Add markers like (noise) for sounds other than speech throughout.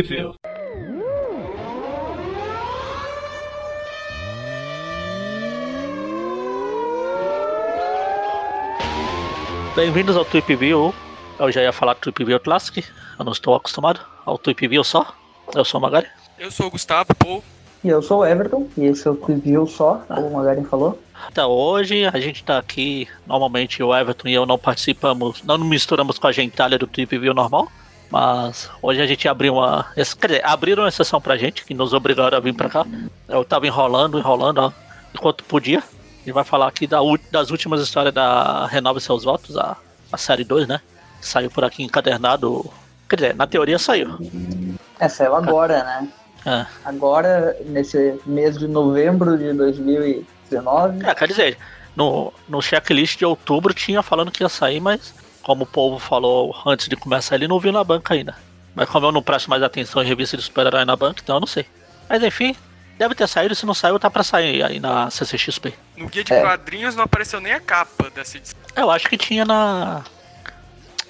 View. Bem-vindos ao Tweep View. Eu já ia falar Tweep View Classic, eu não estou acostumado ao Tweep View só. Eu sou o Magari. Eu sou o Gustavo Paul. E eu sou o Everton, e esse é o Preview só, como o Magaren falou. Então, hoje a gente tá aqui, normalmente o Everton e eu não participamos, não misturamos com a gentalha do Tweep View normal, mas hoje a gente abriu uma. Quer dizer, abriram uma exceção pra gente, que nos obrigaram a vir pra cá. Eu tava enrolando, enrolando, ó, enquanto podia. A gente vai falar aqui da das últimas histórias da Renove Seus Votos, a, a série 2, né? Que saiu por aqui encadernado. Quer dizer, na teoria saiu. É, saiu agora, né? É. Agora, nesse mês de novembro de 2019. É, quer dizer, no, no checklist de outubro tinha falando que ia sair, mas como o povo falou antes de começar, ele não viu na banca ainda. Mas como eu não presto mais atenção em revista de super-herói na banca, então eu não sei. Mas enfim, deve ter saído, se não saiu, tá pra sair aí na CCXP. No guia de É. quadrinhos não apareceu nem a capa dessa edição. Eu acho que tinha na.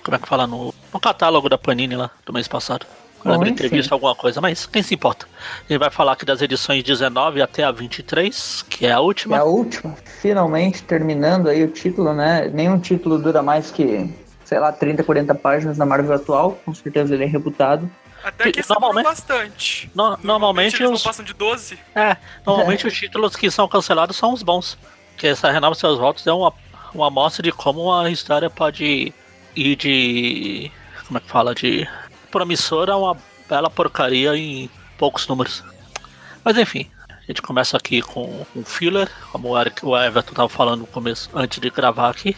Como é que fala? No, no catálogo da Panini lá do mês passado. Eu Bom, lembro visto alguma coisa, mas quem se importa? Gente vai falar aqui das edições 19 até a 23, que é a É última. a última, finalmente terminando aí o título, né? Nenhum título dura mais que, sei lá, 30, 40 páginas na Marvel atual. Com certeza ele é reputado. Até Que que normalmente- bastante. No- normalmente eles os- não passam de 12. É, normalmente os títulos que são cancelados são os bons. Porque essa Renova Seus Votos é uma, uma amostra de como uma história pode ir de. Como é que fala? De promissora a uma bela porcaria em poucos números. Mas enfim, a gente começa aqui com um filler, como o, Eric, o Everton tava falando no começo, antes de gravar aqui.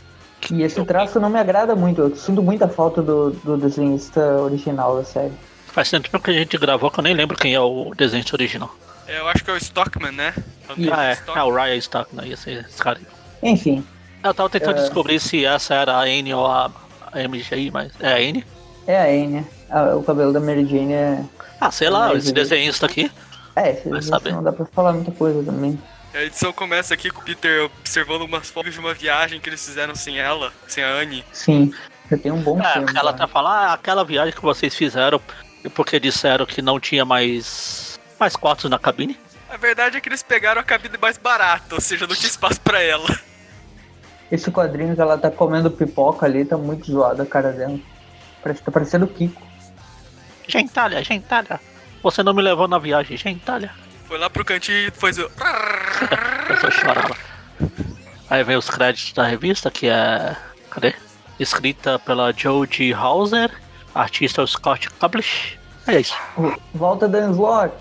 E esse traço não me agrada muito. Eu sinto muita falta do, do desenhista original da série. Faz tanto tempo que a gente gravou que eu nem lembro quem é o desenho original. É, eu acho que é o Stockman, né? Antônio Ah, é, Stockman. é o Ryan Stark, né? Esse, esse cara aí. Enfim, Eu tava tentando É. descobrir se essa era a N ou a, a MGI, mas é a N. é a. Ah, o cabelo da Mary Jane é. Ah, sei lá, esse desenhista aqui. É, esse saber. não dá pra falar muita coisa também. A edição começa aqui com o Peter observando umas fotos de uma viagem que eles fizeram sem ela, sem a Annie. Sim, já tem um bom É, tempo. ela tá falando, ah, aquela viagem que vocês fizeram, porque disseram que não tinha mais, mais quartos na cabine. A verdade é que eles pegaram a cabine mais barata, ou seja, não tinha espaço pra ela. Esse quadrinho que ela tá comendo pipoca ali tá muito zoado a cara dela. Parece, tá parecendo o Kiko. Gentalha, gentalha. Você não me levou na viagem, gentalha. Foi lá pro cantinho e fez o. Chorava. Aí vem os créditos da revista, que é. Cadê? Escrita pela Jodie Hauser, artista é Scott Publish. É isso. Volta Dan Slott.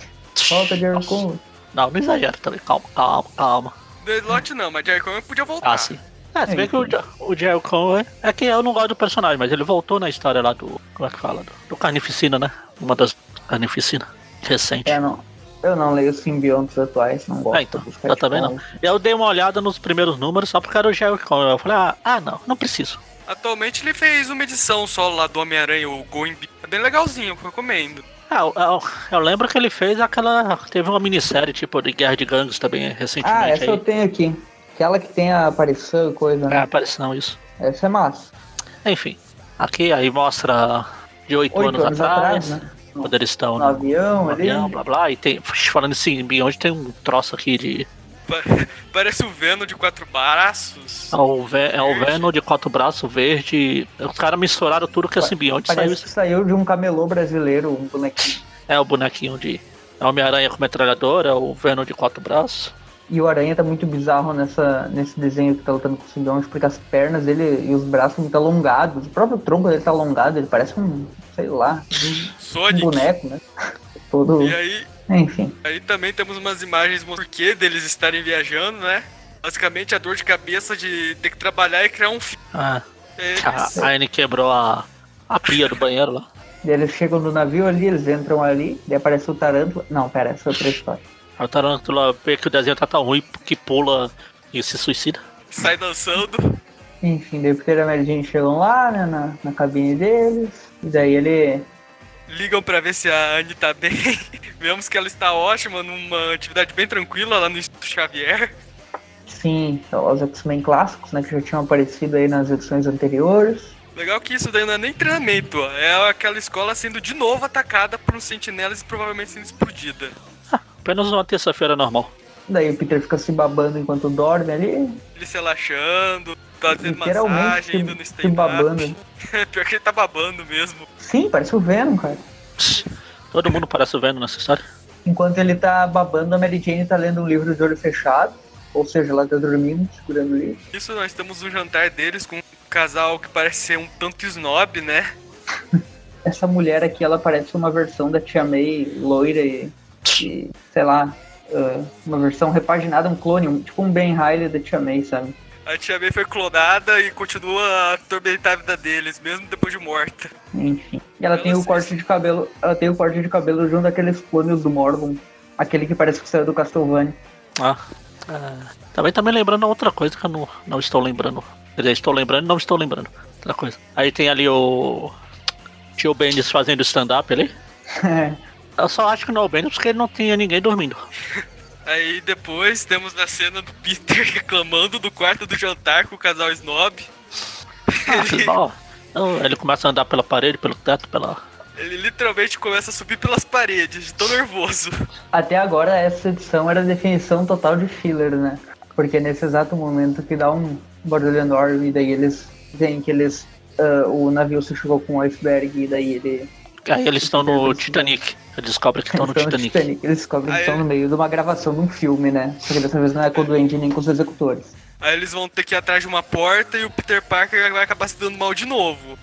Volta Jerry. Coon. Não, não exagera também. Calma, calma, calma. Do slot não, mas Jerry Cohen podia voltar. Ah, sim. É, se bem que o, o Jerry Conway. É que eu não gosto do personagem, mas ele voltou na história lá do. Como é que fala? Do, do Carnificina, né? Uma das Carnificina. Recente. É, não. Eu não leio os simbiontes atuais, não gosto É, então, eu também não. Eu dei uma olhada nos primeiros números só porque era o Jerry Conway. Eu falei, ah, ah, não, não preciso. Atualmente ele fez uma edição solo lá do Homem-Aranha, o Going Be- É bem legalzinho, eu recomendo. Ah, eu, eu- eu lembro que ele fez aquela. Teve uma minissérie tipo de Guerra de Gangues também recentemente. Ah, essa aí. eu tenho aqui. Aquela que tem a aparição e coisa, É, né? aparição, isso. Essa é massa. Enfim, aqui aí mostra de oito Oito anos, anos atrás, atrás, né? Quando eles estão No avião no ali. avião, blá blá, e tem, falando em simbionte, tem um troço aqui de. Pa- (laughs) Parece o Venom de quatro braços. É o, Ve- é o Venom de quatro braços verde. Os caras misturaram tudo que é simbionte saiu. Parece que saiu de um camelô brasileiro, um bonequinho. É o bonequinho de. É o Homem-Aranha com metralhadora, é o Venom de quatro braços. E o Aranha tá muito bizarro nessa, nesse desenho que tá lutando com o simbionte, porque as pernas dele e os braços muito alongados. O próprio tronco dele tá alongado, ele parece um, sei lá, um boneco, né? (laughs) Todo. E aí, Enfim. aí também temos umas imagens mostrando o porquê deles estarem viajando, né? Basicamente a dor de cabeça de ter que trabalhar e criar um filho. Ah, Eles- a Anne quebrou a, a pia do banheiro lá. Daí eles chegam no navio ali, eles entram ali, daí aparece o Tarântula. Não, pera, essa é outra história. Aí o Tarantula vê que o desenho tá tão ruim que pula e se suicida. sai dançando. Enfim, daí o Peter e a Mary Jane chegam lá, né, na, na cabine deles. E daí ele. Ligam pra ver se a Anne tá bem. (laughs) Vemos que ela está ótima numa atividade bem tranquila lá no Instituto Xavier. Sim, os X-Men clássicos, né, que já tinham aparecido aí nas edições anteriores. Legal que isso daí não é nem treinamento, ó. é aquela escola sendo de novo atacada por uns sentinelas e provavelmente sendo explodida. Apenas uma terça-feira normal. Daí o Peter fica se babando enquanto dorme ali. Ele se relaxando, fazendo Literalmente massagem, se- indo no se stand-up. babando. (laughs) Pior que ele tá babando mesmo. Sim, parece o Venom, cara. Todo mundo parece vendo nessa história. Enquanto ele tá babando, a Mary Jane tá lendo um livro de olho fechado. Ou seja, ela tá dormindo, segurando o livro. Isso, nós temos um jantar deles com um casal que parece ser um tanto snob, né? (laughs) Essa mulher aqui, ela parece uma versão da Tia May, loira e, sei lá, ah, uma versão repaginada, um clone, um- tipo um Ben Riley da Tia May, sabe? A tia May foi clonada e continua a atormentar a vida deles, mesmo depois de morta. Enfim. E ela Eu tem o corte se- de cabelo, ela tem o corte de cabelo junto daqueles clones do Morgan. Aquele que parece que saiu do Castlevania. Ah, é, também tá me lembrando outra coisa que eu não, não estou lembrando. Quer dizer, estou lembrando e não estou lembrando. Outra coisa. Aí tem ali o. Tio Bendis fazendo stand-up ali. (laughs) Eu só acho que não é o Bendis porque ele não tinha ninguém dormindo. (laughs) Aí depois temos na cena do Peter (laughs) reclamando do quarto do jantar com o casal snob. Ah, ó, então, ele começa a andar pela parede, pelo teto, pela. Ele literalmente começa a subir pelas paredes, de tão nervoso. Até agora, essa edição era a definição total de filler, né? Porque nesse exato momento que dá um barulho enorme, e daí eles veem que eles. ah, o navio se chocou com um iceberg, e daí ele. Aí eles estão no Titanic. Eles descobrem que estão no Titanic. Titanic. Eles descobrem que Aí- estão no meio de uma gravação de um filme, né? Só que dessa vez não é com o Duende nem com os executores. Aí eles vão ter que ir atrás de uma porta e o Peter Parker vai acabar se dando mal de novo.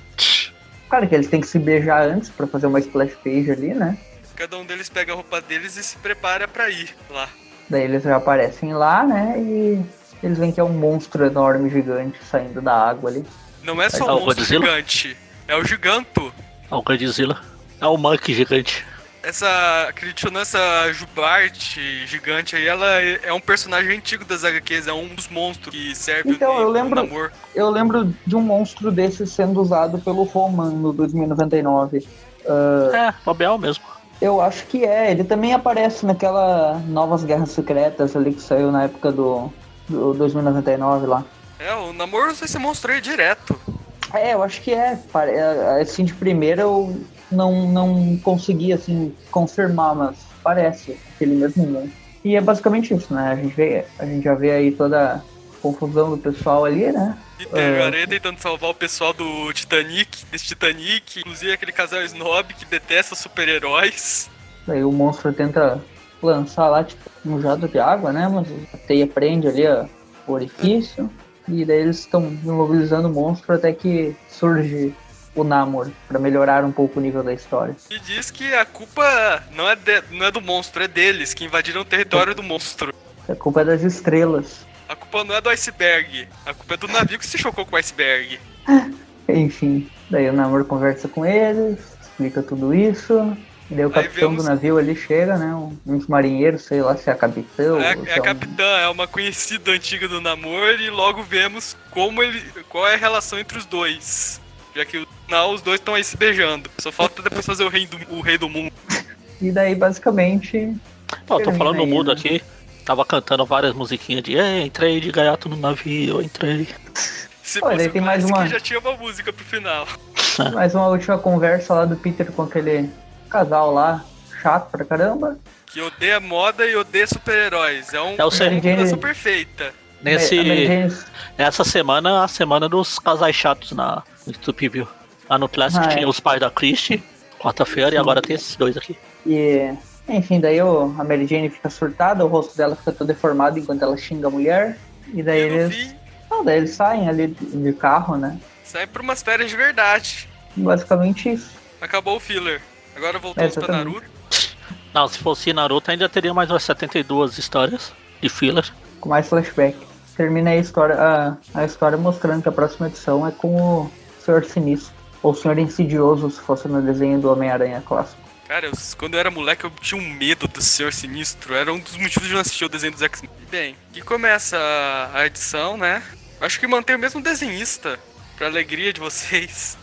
Claro que eles têm que se beijar antes pra fazer uma splash page ali, né? Cada um deles pega a roupa deles e se prepara pra ir lá. Daí eles já aparecem lá, né? E eles veem que é um monstro enorme, gigante, saindo da água ali. Não é só É o um monstro Godzilla? gigante, é o giganto. É o Godzilla. É o Monkey gigante. Essa, não, essa Jubart gigante aí, ela é um personagem antigo das HQs, é um dos monstros que serve Então, de eu lembro- namoro. Eu lembro de um monstro desse sendo usado pelo Roman no 2099. Ah, É, o Biel mesmo. eu acho que é. Ele também aparece naquela Novas Guerras Secretas ali que saiu na época do, do 2099 lá. É, o namoro usa esse monstro aí direto. É, eu acho que é. É, Assim, de primeira eu não, não consegui, assim, confirmar, mas parece aquele mesmo monstro. E é basicamente isso, né? A gente, vê, a gente já vê aí toda a confusão do pessoal ali, né? E tem o É. Aranha tentando salvar o pessoal do Titanic, desse Titanic, inclusive aquele casal snob que detesta super-heróis. Daí o monstro tenta lançar lá, tipo, um jato de água, né? Mas a teia prende ali ó, o orifício. E daí eles estão imobilizando o monstro até que surge o Namor, pra melhorar um pouco o nível da história. E diz que a culpa não é, de- não é do monstro, é deles, que invadiram o território do monstro. A culpa é das estrelas. A culpa não é do iceberg, a culpa é do navio que se chocou com o iceberg. (laughs) Enfim, daí o Namor conversa com eles, explica tudo isso. E daí o Aí capitão vemos- do navio ali chega, né? Um, uns marinheiros, sei lá se é a capitão É, é é a um- capitã, é uma conhecida antiga do namoro e logo vemos como ele, qual é a relação entre os dois. Já que no final os dois estão aí se beijando. Só falta depois fazer o rei do, o rei do mundo. E daí, basicamente, Pô, eu tô falando no aí, mudo né? aqui. Tava cantando várias musiquinhas de "Ei, entrei de gaiato no navio, eu entrei. Se aí tem mais uma. já tinha uma música pro final. mais uma última conversa lá do Peter com aquele casal lá, chato pra caramba. Que odeia moda e odeia super-heróis. É, um, É o uma Sam. combinação perfeita. Nesse, essa semana, a semana dos casais chatos na View. Lá no Classic Ah, é. tinha os pais da Christie, quarta-feira, e agora tem esses dois aqui. E, enfim, daí o, a Mary Jane fica surtada, o rosto dela fica todo deformado enquanto ela xinga a mulher. E daí E eles. fim, Não, daí eles saem ali de, de carro, né? sai pra umas férias de verdade. Basicamente isso. Acabou o filler. Agora voltamos pra Exatamente. Naruto. Não, se fosse Naruto ainda teria mais umas 72 histórias de filler. Com mais flashback. Termina aí a história, a, a história mostrando que a próxima edição é com o Senhor Sinistro. Ou Senhor Insidioso, se fosse no desenho do Homem-Aranha clássico. Cara, eu- quando eu era moleque eu tinha um medo do Senhor Sinistro. Era um dos motivos de eu não assistir o desenho dos X-Men. Bem, que começa a, edição, né? Acho que mantém o mesmo desenhista. Pra alegria de vocês.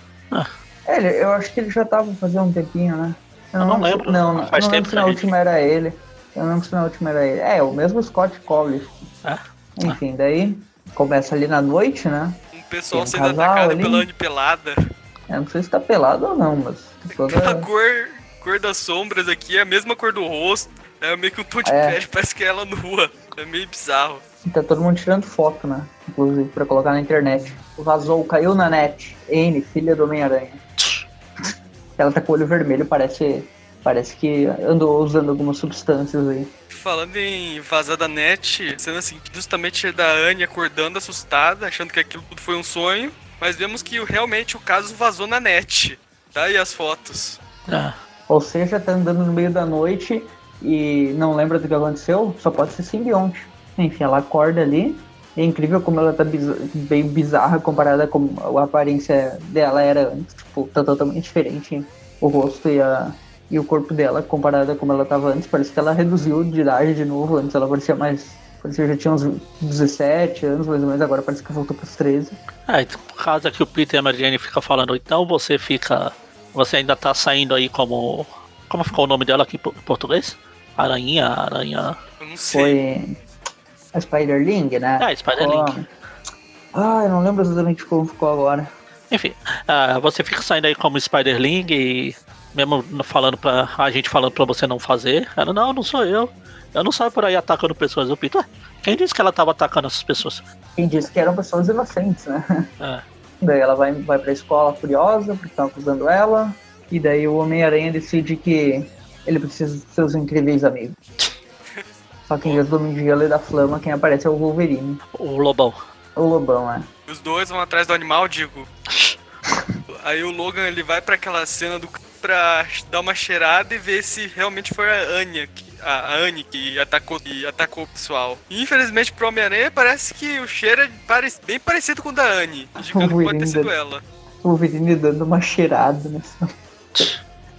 É, ele- eu acho que ele já tava fazendo um tempinho, né? Eu não lembro. Não, não, Faz não tempo lembro se que na última era ele. Eu não lembro se na última era ele. É, o mesmo Scott Collins. É? Enfim, daí começa ali na noite, né? Pessoal um sendo atacado ali. pela Anne pelada. Eu não sei se tá pelado ou não, mas (laughs) A toda. cor, cor das sombras aqui é a mesma cor do rosto. É meio que um tom de É. pele, (laughs) parece que é ela nua. É meio bizarro. Tá todo mundo tirando foto, né? Inclusive, pra colocar na internet. Vazou, caiu na net. N, filha do Homem-Aranha. (laughs) Ela tá com o olho vermelho, parece. Parece que andou usando algumas substâncias aí. Falando em vazar da net, sendo assim, justamente da Anne acordando assustada, achando que aquilo tudo foi um sonho. Mas vemos que realmente o caso vazou na net. Tá aí as fotos. É. Ou seja, tá andando no meio da noite e não lembra do que aconteceu, só pode ser simbionte. Enfim, ela acorda ali. É incrível como ela tá biz- bem bizarra comparada com a aparência dela era antes. Tipo, tá totalmente diferente o rosto e, a, e o corpo dela comparada como ela tava antes. Parece que ela reduziu de idade de novo. Antes ela parecia mais. Parecia que já tinha uns 17 anos, mais ou menos. Agora parece que voltou pros 13. É, então, por causa que o Peter e a Mary Jane fica falando, então você fica. Você ainda tá saindo aí como. Como ficou o nome dela aqui em po- em português? Aranha, aranha. Eu não sei. Foi a Spider-Ling, né? É, Spider-Link. Ah, eu não lembro exatamente como ficou agora. Enfim, ah, você fica saindo aí como Spider-Ling e mesmo falando pra. A gente falando pra você não fazer. Ela, não, não sou eu. Eu não saio por aí atacando pessoas. O Peter, ué, quem disse que ela tava atacando essas pessoas? Quem disse que eram pessoas inocentes, né? É. (laughs) Daí ela vai, vai pra escola furiosa, porque estão acusando ela. E daí o Homem-Aranha decide que ele precisa dos seus incríveis amigos. Só que em vez do Gelo e da Flama, quem aparece é o Wolverine. O Lobão. O Lobão, né? Os dois vão atrás do animal, digo. (laughs) Aí o Logan ele vai pra aquela cena do pra dar uma cheirada e ver se realmente foi a Anya, que, a, Anne que atacou, que atacou o pessoal. E, infelizmente pro Homem-Aranha parece que o cheiro é pare- bem parecido com o da Anne, indicando que pode ter sido ela. O Wolverine dando uma cheirada nessa.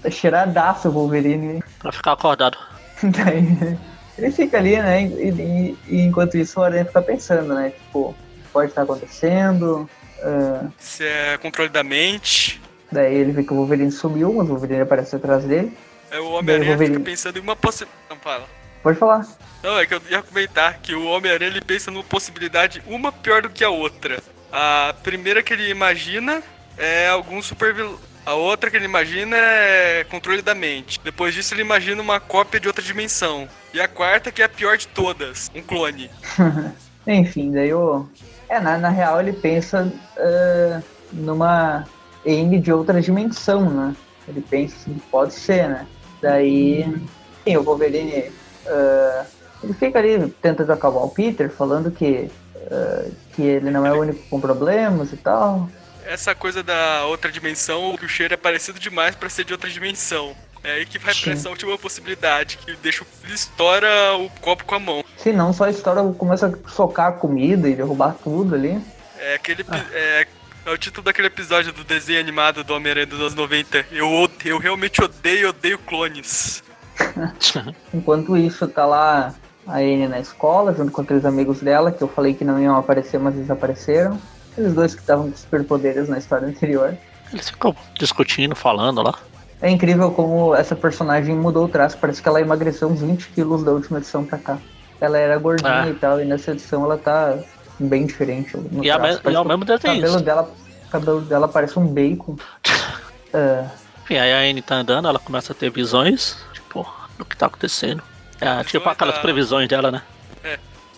Tá cheiradaço o Wolverine. Pra ficar acordado. (laughs) Daí ele fica ali, né? E, e- e enquanto isso o Aranha fica pensando, né? Tipo, o que pode estar acontecendo. ah, Se é controle da mente. Daí ele vê que o Wolverine sumiu, mas o Wolverine aparece atrás dele. Aí o Homem-Aranha Wolverine. fica pensando em uma possibilidade. Não, fala. Pode falar. Não, é que eu ia comentar que o Homem-Aranha ele pensa numa possibilidade uma pior do que a outra. A primeira que ele imagina é algum super vil- A outra que ele imagina é controle da mente. Depois disso ele imagina uma cópia de outra dimensão. E a quarta que é a pior de todas, um clone. (laughs) Enfim, daí o. É, na, na real ele pensa ah, numa N de outra dimensão, né? Ele pensa assim, pode ser, né? Daí, sim, o Wolverine. ah, ele fica ali tentando acalmar o Peter, falando que, ah, que ele não é o único com problemas e tal. Essa coisa da outra dimensão, que o cheiro é parecido demais pra ser de outra dimensão. É aí que vai pra Sim. essa última possibilidade, que deixa o- ele estoura o copo com a mão. Se não, só a história começa a socar a comida e derrubar tudo ali. É aquele. epi- É, é o título daquele episódio do desenho animado do Homem-Aranha dos anos 90. Eu, od- eu realmente odeio, odeio clones. (laughs) Enquanto isso, tá lá a Anne na escola, junto com aqueles amigos dela, que eu falei que não iam aparecer, mas eles apareceram. Aqueles dois que estavam com superpoderes na história anterior. Eles ficam discutindo, falando lá. É incrível como essa personagem mudou o traço, parece que ela emagreceu uns 20 quilos da última edição pra cá. Ela era gordinha Ah. e tal, e nessa edição ela tá bem diferente. no E, a e Parece é o que mesmo o cabelo desenho. dela, o cabelo dela parece um bacon. (laughs) É, Enfim, aí a Anne tá andando, ela começa a ter visões, tipo, do que tá acontecendo. É, tipo aquelas da- previsões dela, né?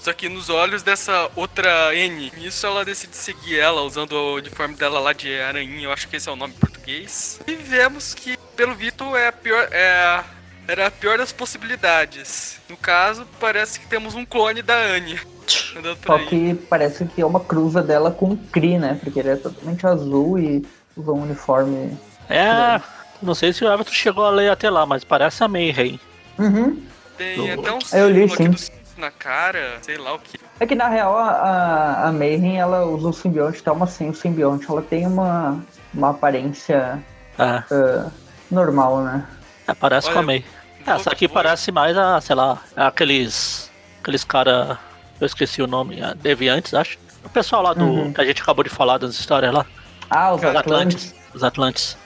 Só que nos olhos dessa outra N. Nisso ela decide seguir ela, usando o uniforme dela lá de aranhinha, eu acho que esse é o nome em português. E vemos que, pelo Vitor, é a pior. É a, era a pior das possibilidades. No caso, parece que temos um clone da Anne. Só aí. que parece que é uma cruza dela com o Kree, né? Porque ele é totalmente azul e usa um uniforme. É, não sei se o Everton chegou a ler até lá, mas parece a Mayhem. Uhum. Tem até um Eu li, sim. na cara, sei lá o que. É que na real a, a, Mayhem ela usa o simbionte tal, mas sem o simbionte ela tem uma, uma aparência É, ah, normal, né? é, parece Olha, com a May. É, essa aqui vou- parece mais a, sei lá, aqueles. Aqueles cara. Eu esqueci o nome, a Deviantes, acho. O pessoal lá do. Uhum. que a gente acabou de falar das histórias lá. Ah, os Os Atlantes. Atlantes. Os Atlantes.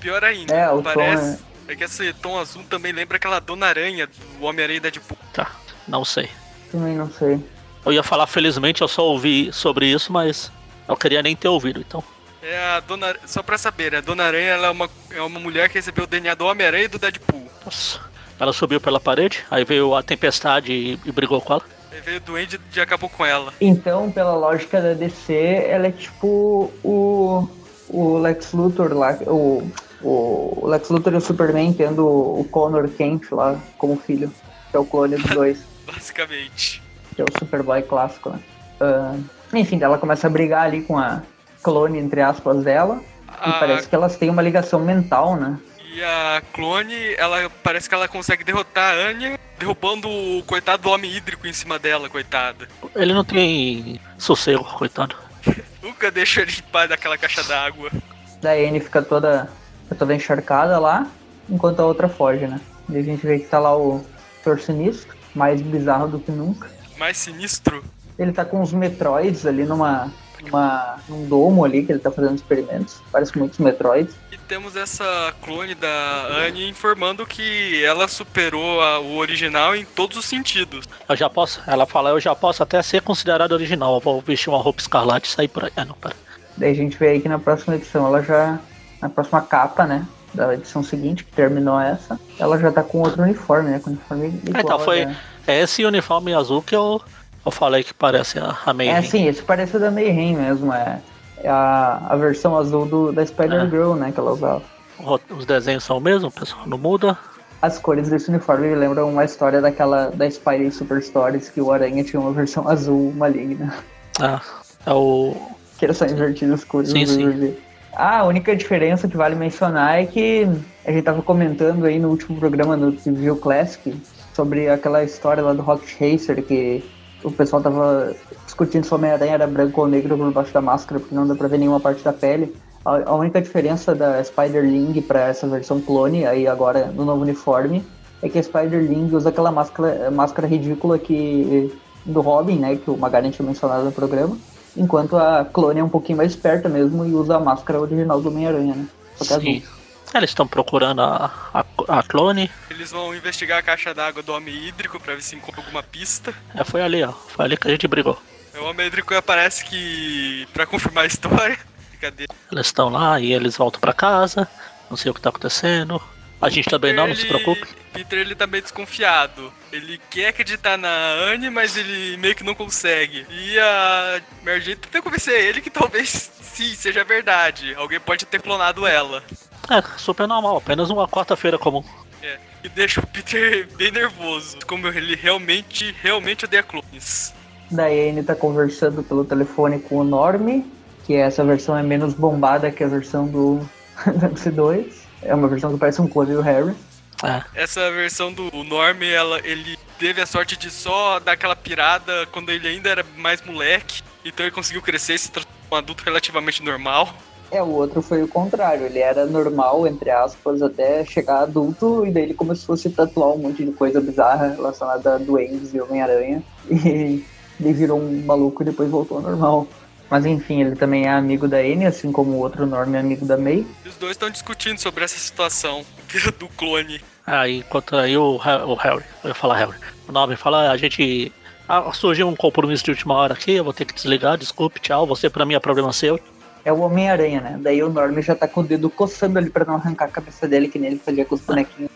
Pior ainda, É, o tom parece. É que esse tom azul também lembra aquela Dona Aranha do Homem-Aranha Deadpool. Tá, não sei. Também não sei. Eu ia falar, felizmente, eu só ouvi sobre isso, mas Eu queria nem ter ouvido, então. É a Dona. Só pra saber, né? a Dona Aranha ela é, uma, é uma mulher que recebeu o DNA do Homem-Aranha e do Deadpool. Nossa. Ela subiu pela parede, aí veio a tempestade e, e brigou com ela. Aí veio o Duende e acabou com ela. Então, pela lógica da DC, ela é tipo o, o Lex Luthor lá, o, o Lex Luthor e o Superman tendo o Connor Kent lá como filho, que é o clone dos dois, (laughs) Basicamente. que é o Superboy clássico, né? Ah, enfim, ela começa a brigar ali com a clone, entre aspas, dela, e A- parece que elas têm uma ligação mental, né? E a clone, ela parece que ela consegue derrotar a Anya, derrubando o coitado do homem hídrico em cima dela, coitada. Ele não tem sossego, coitado. (laughs) Nunca deixa ele paz daquela caixa d'água. Daí a Anne fica toda, fica toda encharcada lá, enquanto a outra foge, né? E a gente vê que tá lá o Senhor Sinistro, mais bizarro do que nunca. Mais sinistro. Ele tá com os Metroids ali numa, numa, num domo ali, que ele tá fazendo experimentos. Parece muitos Metroids. E temos essa clone da Annie informando que ela superou a- o original em todos os sentidos. Eu já posso, ela fala, eu já posso até ser considerado original. Eu vou vestir uma roupa escarlate e sair por aí. Ah, não, pera. Daí a gente vê aí que na próxima edição ela já. Na próxima capa, né? Da edição seguinte, que terminou essa, ela já tá com outro uniforme, né? Com uniforme igual. então, foi né? esse uniforme azul que eu, eu falei que parece a, a May. É sim, esse parece da Mayhem mesmo, é. É a, a versão azul do, da Spider-Girl, né? Que ela usava. Os desenhos são o mesmo, o pessoal não muda. As cores desse uniforme me lembram uma história daquela da Spidey Super Stories, que o Aranha tinha uma versão azul maligna. Ah, é o. Que era só invertido as cores. Sim, no sim. Ah, a única diferença que vale mencionar é que a gente tava comentando aí no último programa no Review Classic sobre aquela história lá do Rocket Racer que o pessoal tava discutindo se o Homem-Aranha era branco ou negro por baixo da máscara, porque não dá pra ver nenhuma parte da pele. A, a única diferença da Spider-Ling pra essa versão clone, aí agora no novo uniforme, é que a Spider-Ling usa aquela máscara, máscara ridícula que do Robin, né, que o Magaren tinha mencionado no programa. Enquanto a clone é um pouquinho mais esperta mesmo e usa a máscara original do Homem-Aranha, né? Só que Sim. azul. Eles estão procurando a, a, a clone. Eles vão investigar a caixa d'água do homem hídrico pra ver se encontra alguma pista. É, foi ali, ó. Foi ali que a gente brigou. O homem hídrico aparece que. pra confirmar a história. (laughs) Brincadeira. Eles estão lá e eles voltam pra casa. Não sei o que tá acontecendo. A gente também não, não se Ele- preocupe. Peter ele tá meio desconfiado. Ele quer acreditar na Anne, mas ele meio que não consegue. E a Mary Jane tenta convencer ele que talvez sim, seja verdade. Alguém pode ter clonado ela. É, super normal, apenas uma quarta-feira comum. É. E deixa o Peter bem nervoso. Como ele realmente, realmente odeia clones. Daí a Anne tá conversando pelo telefone com o Norm, que essa versão é menos bombada que a versão do, (laughs) do MC2. É uma versão que parece um clone do Harry. É, Essa versão do Norm, ela, ele teve a sorte de só dar aquela pirada quando ele ainda era mais moleque. Então ele conseguiu crescer e se tornar um adulto relativamente normal. É, o outro foi o contrário. Ele era normal, entre aspas, até chegar adulto, e daí ele começou a se tatuar um monte de coisa bizarra relacionada a duendes e Homem-Aranha. (laughs) E ele virou um maluco e depois voltou ao normal. Mas enfim, ele também é amigo da Anne, assim como o outro Norm é amigo da May. E os dois estão discutindo sobre essa situação (laughs) do clone. aí enquanto aí o, o Harry, eu ia falar Harry, o nome fala, a gente. Ah, surgiu um compromisso de última hora aqui, eu vou ter que desligar, desculpe, tchau, você pra mim é problema seu. É o Homem-Aranha, né? Daí o Norm já tá com o dedo coçando ali pra não arrancar a cabeça dele, que nem ele fazia com os bonequinhos.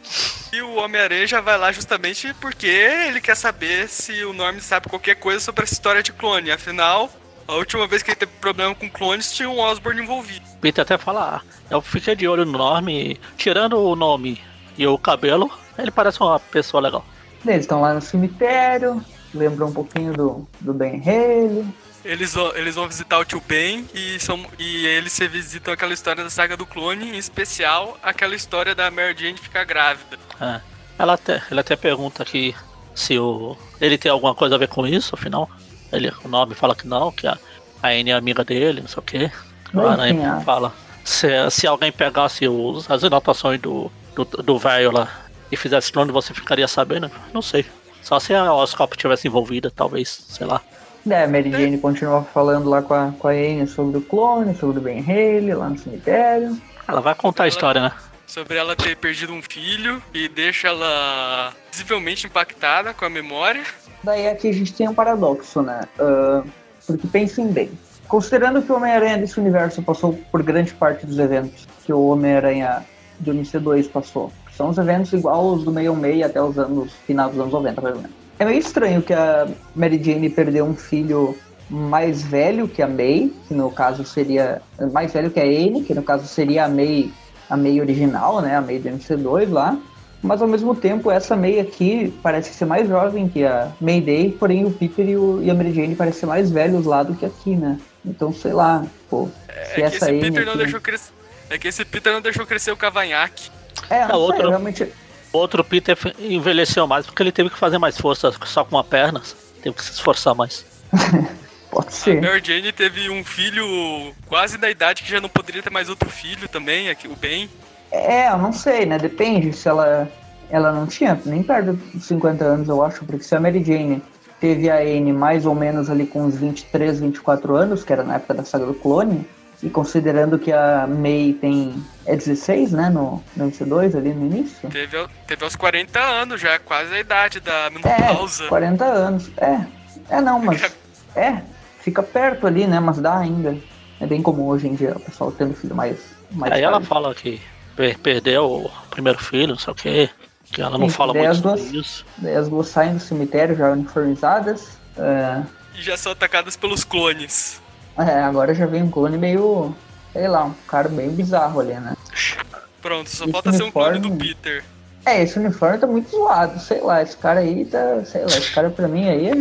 E o Homem-Aranha já vai lá justamente porque ele quer saber se o Norm sabe qualquer coisa sobre essa história de clone. Afinal, a última vez que ele teve problema com clones tinha um Osborn envolvido. Peter até fala, ah, eu fiquei de olho no nome, tirando o nome e o cabelo, ele parece uma pessoa legal. Eles estão lá no cemitério, lembram um pouquinho do, do Ben Haley. Eles vão, eles vão visitar o tio Ben e, são, e eles revisitam aquela história da saga do clone, em especial aquela história da Mary Jane ficar grávida. É. Ela até, ele até pergunta aqui se o, ele tem alguma coisa a ver com isso, afinal. Ele, o nome fala que não, que a, a Anne é amiga dele, não sei o quê. Mas, A enfim, Aranha a- fala, se, se alguém pegasse os, as anotações do do do velho lá e fizesse clone, você ficaria sabendo? Não sei. Só se a Oscorp tivesse envolvida, talvez, sei lá. É, a Mary Jane continua falando lá com a, com a Anne sobre o clone, sobre o Ben Haley, lá no cemitério. Ela vai contar a história, né? Sobre ela ter perdido um filho e deixa ela visivelmente impactada com a memória. Daí aqui a gente tem um paradoxo, né? Ah, porque pensem bem, considerando que o Homem-Aranha desse universo passou por grande parte dos eventos que o Homem-Aranha do MC2 passou, são os eventos igual os do 66 até os anos final dos anos 90, mais ou menos. É meio estranho que a Mary Jane perdeu um filho mais velho que a May, que no caso seria mais velho que a Anne, que no caso seria a May, a May original, né, a May do MC2 lá. Mas ao mesmo tempo essa May aqui parece ser mais jovem que a Mayday, porém o Peter e, o, e a Mary Jane parecem ser mais velhos lá do que aqui, né? Então sei lá, pô. É, é que esse Peter não aqui... deixou crescer. É que esse Peter não deixou crescer o cavanhaque. É, não, não outro, sei, realmente. Outro Peter envelheceu mais porque ele teve que fazer mais força só com uma perna. Teve que se esforçar mais. (laughs) Pode ser. A Mary Jane teve um filho quase da idade que já não poderia ter mais outro filho também, aqui, o Ben. É, eu não sei, né? Depende se ela. Ela não tinha nem perto dos 50 anos, eu acho, porque se a Mary Jane teve a Anne mais ou menos ali com uns 23, 24 anos, que era na época da saga do clone, e considerando que a May tem. É 16, né? No, no MC2 ali no início? Teve, teve aos 40 anos já, quase a idade da menopausa. É, 40 anos. É. É não, mas. (laughs) É, fica perto ali, né? Mas dá ainda. É bem comum hoje em dia o pessoal tendo filho mais. mais Aí ela fala que perdeu o primeiro filho, não sei o quê. Que ela não Sim, fala muito duas, sobre isso. Daí as duas saem do cemitério já uniformizadas. É... E já são atacadas pelos clones. É, agora já vem um clone meio. Sei lá, um cara bem bizarro ali, né? Pronto, só esse falta uniforme... ser um clone do Peter. É, esse uniforme tá muito zoado, sei lá, esse cara aí tá. Sei lá, esse cara pra mim aí é.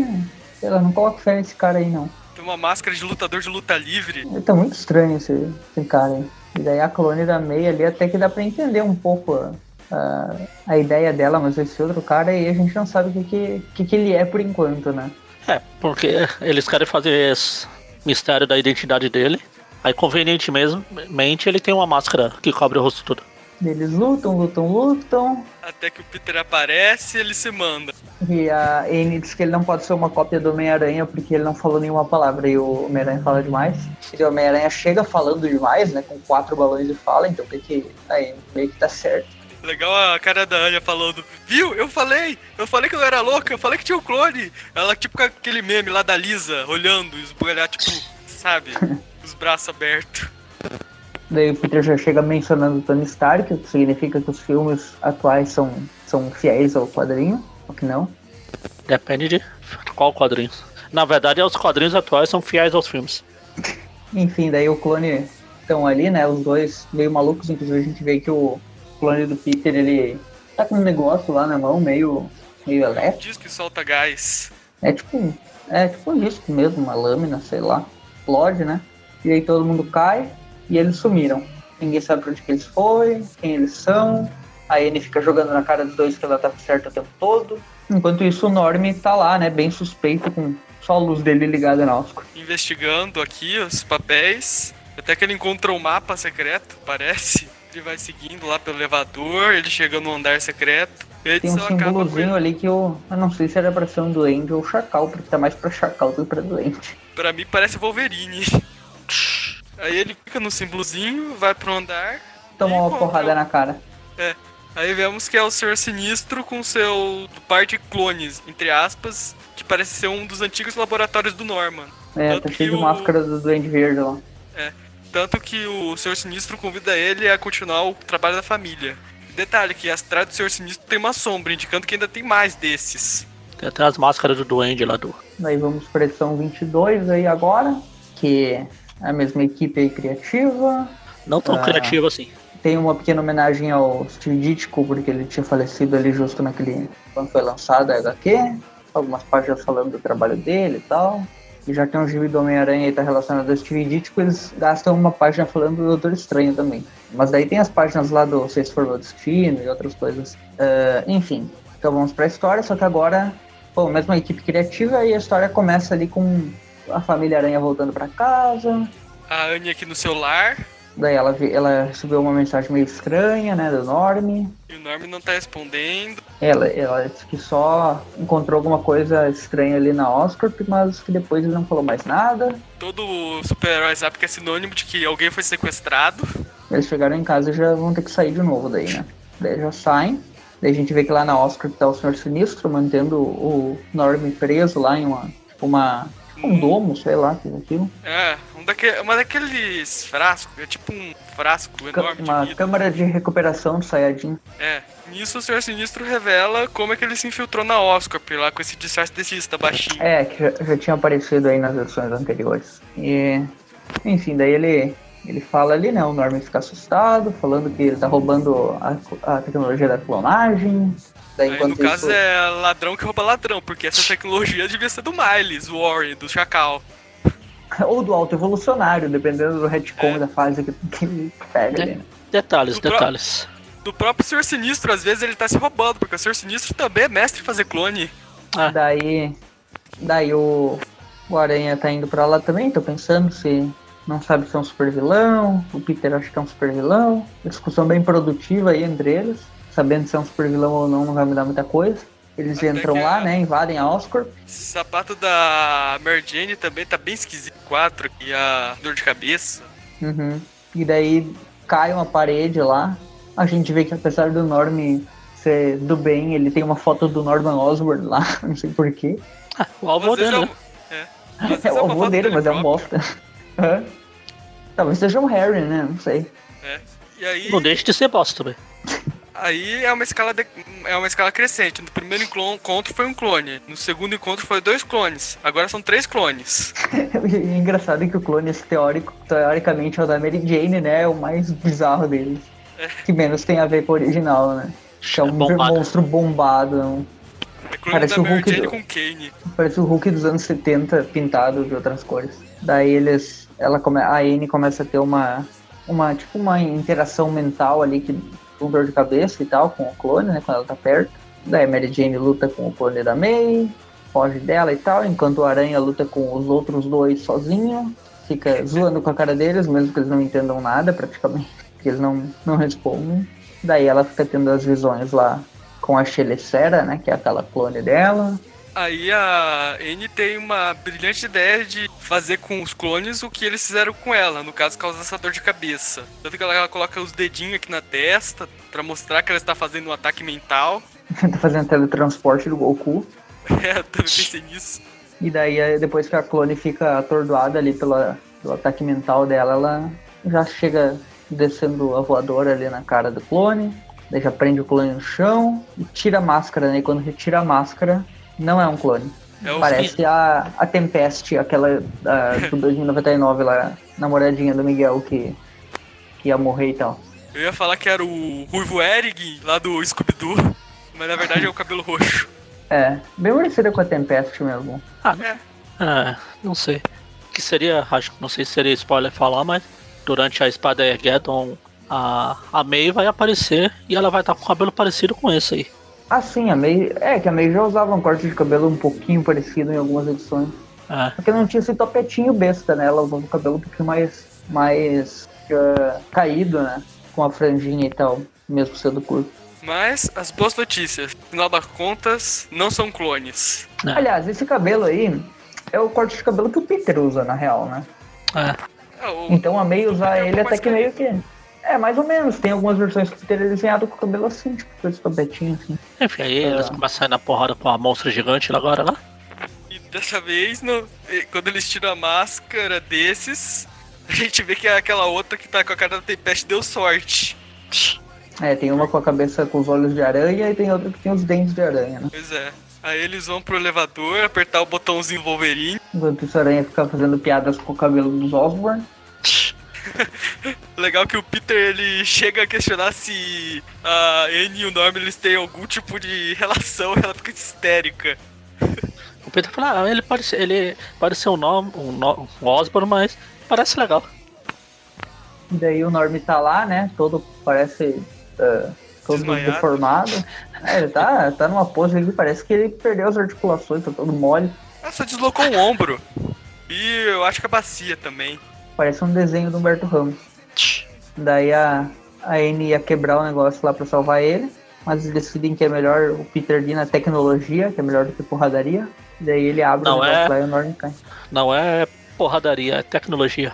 Sei lá, não coloco fé nesse cara aí não. Tem uma máscara de lutador de luta livre. Ele tá muito estranho esse, esse cara aí. E daí a clone da May ali até que dá pra entender um pouco a, a, a ideia dela, mas esse outro cara aí a gente não sabe o que, que, que, que ele é por enquanto, né? É, porque eles querem fazer esse mistério da identidade dele. Aí convenientemente ele tem uma máscara que cobre o rosto todo. Eles lutam, lutam, lutam. Até que o Peter aparece e ele se manda. E a Anne diz que ele não pode ser uma cópia do Homem-Aranha porque ele não falou nenhuma palavra e o Homem-Aranha fala demais. E o Homem-Aranha chega falando demais, né? Com quatro balões de fala, então tem que. Aí meio que tá certo. Legal a cara da Anya falando, viu? Eu falei, eu falei que eu era louca, eu falei que tinha um clone. Ela tipo com aquele meme lá da Lisa, olhando, esbugalhar, tipo, sabe? Os braços abertos. Daí o Peter já chega mencionando o Tony Stark, o que significa que os filmes atuais são, são fiéis ao quadrinho, ou que não? Depende de qual quadrinho. Na verdade, os quadrinhos atuais são fiéis aos filmes. Enfim, daí o clone estão ali, né? Os dois meio malucos, inclusive a gente vê que o clone do Peter, ele tá com um negócio lá na mão, meio, meio elétrico. Diz que solta gás. É tipo, é tipo um disco mesmo, uma lâmina, sei lá. Explode, né? E aí todo mundo cai e eles sumiram. Ninguém sabe pra onde que eles foram, quem eles são. A Anne fica jogando na cara dos dois que ela tava certa o tempo todo. Enquanto isso, o Norm tá lá, né, bem suspeito, com só a luz dele ligada na Oscar. Investigando aqui os papéis. Até que ele encontra um mapa secreto, parece. Ele vai seguindo lá pelo elevador, ele chega no andar secreto. Tem um símbolozinho ali que eu, eu não sei se era pra ser um duende ou chacal, porque tá mais pra chacal do que pra doente. Pra mim parece Wolverine. (laughs) Aí ele fica no símbolozinho, vai pro andar. Toma uma porrada na cara. É. Aí vemos que é o Senhor Sinistro com seu par de clones, entre aspas, que parece ser um dos antigos laboratórios do Norman. É, Tanto tá cheio de o... máscara do Duende Verde lá. É. Tanto que o Senhor Sinistro convida ele a continuar o trabalho da família. Detalhe que atrás do Senhor Sinistro tem uma sombra, indicando que ainda tem mais desses. Tem até as máscaras do Duende lá do. Aí vamos para edição 22 aí agora, que a mesma equipe aí criativa. Não tão ah, criativa assim. Tem uma pequena homenagem ao Steve Ditko, porque ele tinha falecido ali justo naquele. quando foi lançado a HQ. Algumas páginas falando do trabalho dele e tal. E já tem um gibi do Homem-Aranha e tá relacionado ao Steve Ditko, eles gastam uma página falando do Doutor Estranho também. Mas daí tem as páginas lá do Se For Meu Destino e outras coisas. Uh, enfim, então vamos pra história, só que agora, bom, mesma equipe criativa e a história começa ali com a família Aranha voltando para casa. A Anne aqui no celular. Daí ela, ela recebeu uma mensagem meio estranha, né, do Norm. E o Norm não tá respondendo. Ela, ela disse que só encontrou alguma coisa estranha ali na Oscorp, mas que depois ele não falou mais nada. Todo super-herói sabe que é sinônimo de que alguém foi sequestrado. Eles chegaram em casa e já vão ter que sair de novo daí, né? Daí já saem. Daí a gente vê que lá na Oscorp tá o Senhor Sinistro, mantendo o Norm preso lá em uma, uma Um domo, sei lá, que é aquilo. É, um daque, uma daqueles frascos, é tipo um frasco enorme de Uma vidro. câmara de recuperação do Sayajin. É, nisso o Senhor Sinistro revela como é que ele se infiltrou na Oscorp lá com esse disfarce desista baixinho. É, que já, já tinha aparecido aí nas versões anteriores. E, enfim, daí ele, ele fala ali, né? O Norman fica assustado, falando que ele tá roubando a, a tecnologia da clonagem. Daí, Aí, no caso isso, é ladrão que rouba ladrão, porque essa tecnologia devia ser do Miles, o Warren, do Chacal. (laughs) Ou do alto evolucionário, dependendo do retcon É. da fase que, que pega ali, né? Detalhes, Do pro- detalhes. Do próprio Senhor Sinistro, às vezes ele tá se roubando, porque o Senhor Sinistro também é mestre em fazer clone. Ah, Daí, daí o, o Aranha tá indo pra lá também, tô pensando se não sabe se é um super vilão, o Peter acha que é um super vilão. Discussão bem produtiva aí entre eles, sabendo se é um super vilão ou não, não vai mudar muita coisa. Eles Até entram lá, a- né, invadem a Oscorp. Esse sapato da Mary Jane também tá bem esquisito. Quatro e a dor de cabeça. Uhum. E daí cai uma parede lá. A gente vê que apesar do Norm ser do bem, ele tem uma foto do Norman Osborn lá, (laughs) não sei porquê. ah, o alvo vezes dele, é, né? (laughs) é. Vezes É o avô foto dele, mas é um bosta. (laughs) Talvez seja um Harry, né? Não sei. É. E aí, Não deixe de ser bosta também. Aí é uma escala de- é uma escala crescente. No primeiro encontro foi um clone. No segundo encontro foi dois clones. Agora são três clones. (laughs) E é engraçado é que o clone, esse teórico, teoricamente, é o da Mary Jane, né? É o mais bizarro deles. Que menos tem a ver com o original, né? Que é um bombado. monstro bombado. um- É Parece da o Mary Hulk Jane do- com Kane. Parece o Hulk dos anos 70 pintado de outras cores. Daí eles. Ela come, a Anne começa a ter uma. Uma, tipo, uma interação mental ali que com dor de cabeça e tal, com o clone, né? Quando ela tá perto. Daí a Mary Jane luta com o clone da May, foge dela e tal, enquanto o Aranha luta com os outros dois sozinho. Fica zoando com a cara deles, mesmo que eles não entendam nada praticamente. (laughs) Que eles não, não respondem. Daí ela fica tendo as visões lá com a Chelicera, né? Que é aquela clone dela. Aí a N tem uma brilhante ideia de fazer com os clones o que eles fizeram com ela, no caso causar essa dor de cabeça. Tanto que ela, ela coloca os dedinhos aqui na testa pra mostrar que ela está fazendo um ataque mental. (laughs) tá fazendo teletransporte do Goku. (laughs) É, eu também pensei nisso. E daí, eh, depois que a clone fica atordoada ali pela, pelo ataque mental dela, ela já chega descendo a voadora ali na cara do clone. Daí já prende o clone no chão e tira a máscara, né? E quando retira a máscara, não é um clone. É o Parece a, a Tempest, aquela ah, (laughs) do 2099 lá, namoradinha do Miguel que, que ia morrer e tal. Eu ia falar que era o Ruivo Erig lá do Scooby-Doo, mas na verdade é o (laughs) cabelo roxo. É, bem parecida com a Tempest mesmo. Ah, É, é, não sei. Que seria, acho que não sei se seria spoiler falar, mas durante a espada Ergeddon, a, a May vai aparecer e ela vai estar com o cabelo parecido com esse aí. Ah, sim, a May. É, que a May já usava um corte de cabelo um pouquinho parecido em algumas edições. É, Porque não tinha esse topetinho besta, né? Ela usava o cabelo um pouquinho mais. mais. ah, caído, né? Com a franjinha e tal, mesmo sendo curto. mas as boas notícias, afinal das contas, não são clones. é, Aliás, esse cabelo aí é o corte de cabelo que o Peter usa, na real, né? é. É, Então a May usar é ele até que meio que. É, mais ou menos. Tem algumas versões que é desenhado com o cabelo assim, tipo, com esse topetinho assim. Enfim, aí eles É. começam a sair na porrada com a monstra gigante lá agora lá. E dessa vez, no- quando eles tiram a máscara desses, a gente vê que é aquela outra que tá com a cara da Tempest deu sorte. É, tem uma com a cabeça com os olhos de aranha e tem outra que tem os dentes de aranha, né? Pois é. Aí eles vão pro elevador, apertar o botãozinho Wolverine. Enquanto isso, a aranha fica fazendo piadas com o cabelo dos Osborn. (laughs) (laughs) Legal que o Peter ele chega a questionar se a Anne e o Norman eles têm algum tipo de relação e ela fica histérica. O Peter fala, ah, ele parece, ele parece um, nome, um, no- um Osborn, mas parece legal. E daí o Norm tá lá, né? Todo parece. ah, todo Desmaiado. deformado. É, ele tá, tá numa pose ali que parece que ele perdeu as articulações, tá todo mole. Só deslocou um ombro. E eu acho que a bacia também. Parece um desenho do Humberto Ramos. Daí a, a Anne ia quebrar o negócio lá pra salvar ele. Mas eles decidem que é melhor o Peter ir na tecnologia, que é melhor do que porradaria. Daí ele abre Não o negócio é. lá e o Norm cai. Não é porradaria, é tecnologia.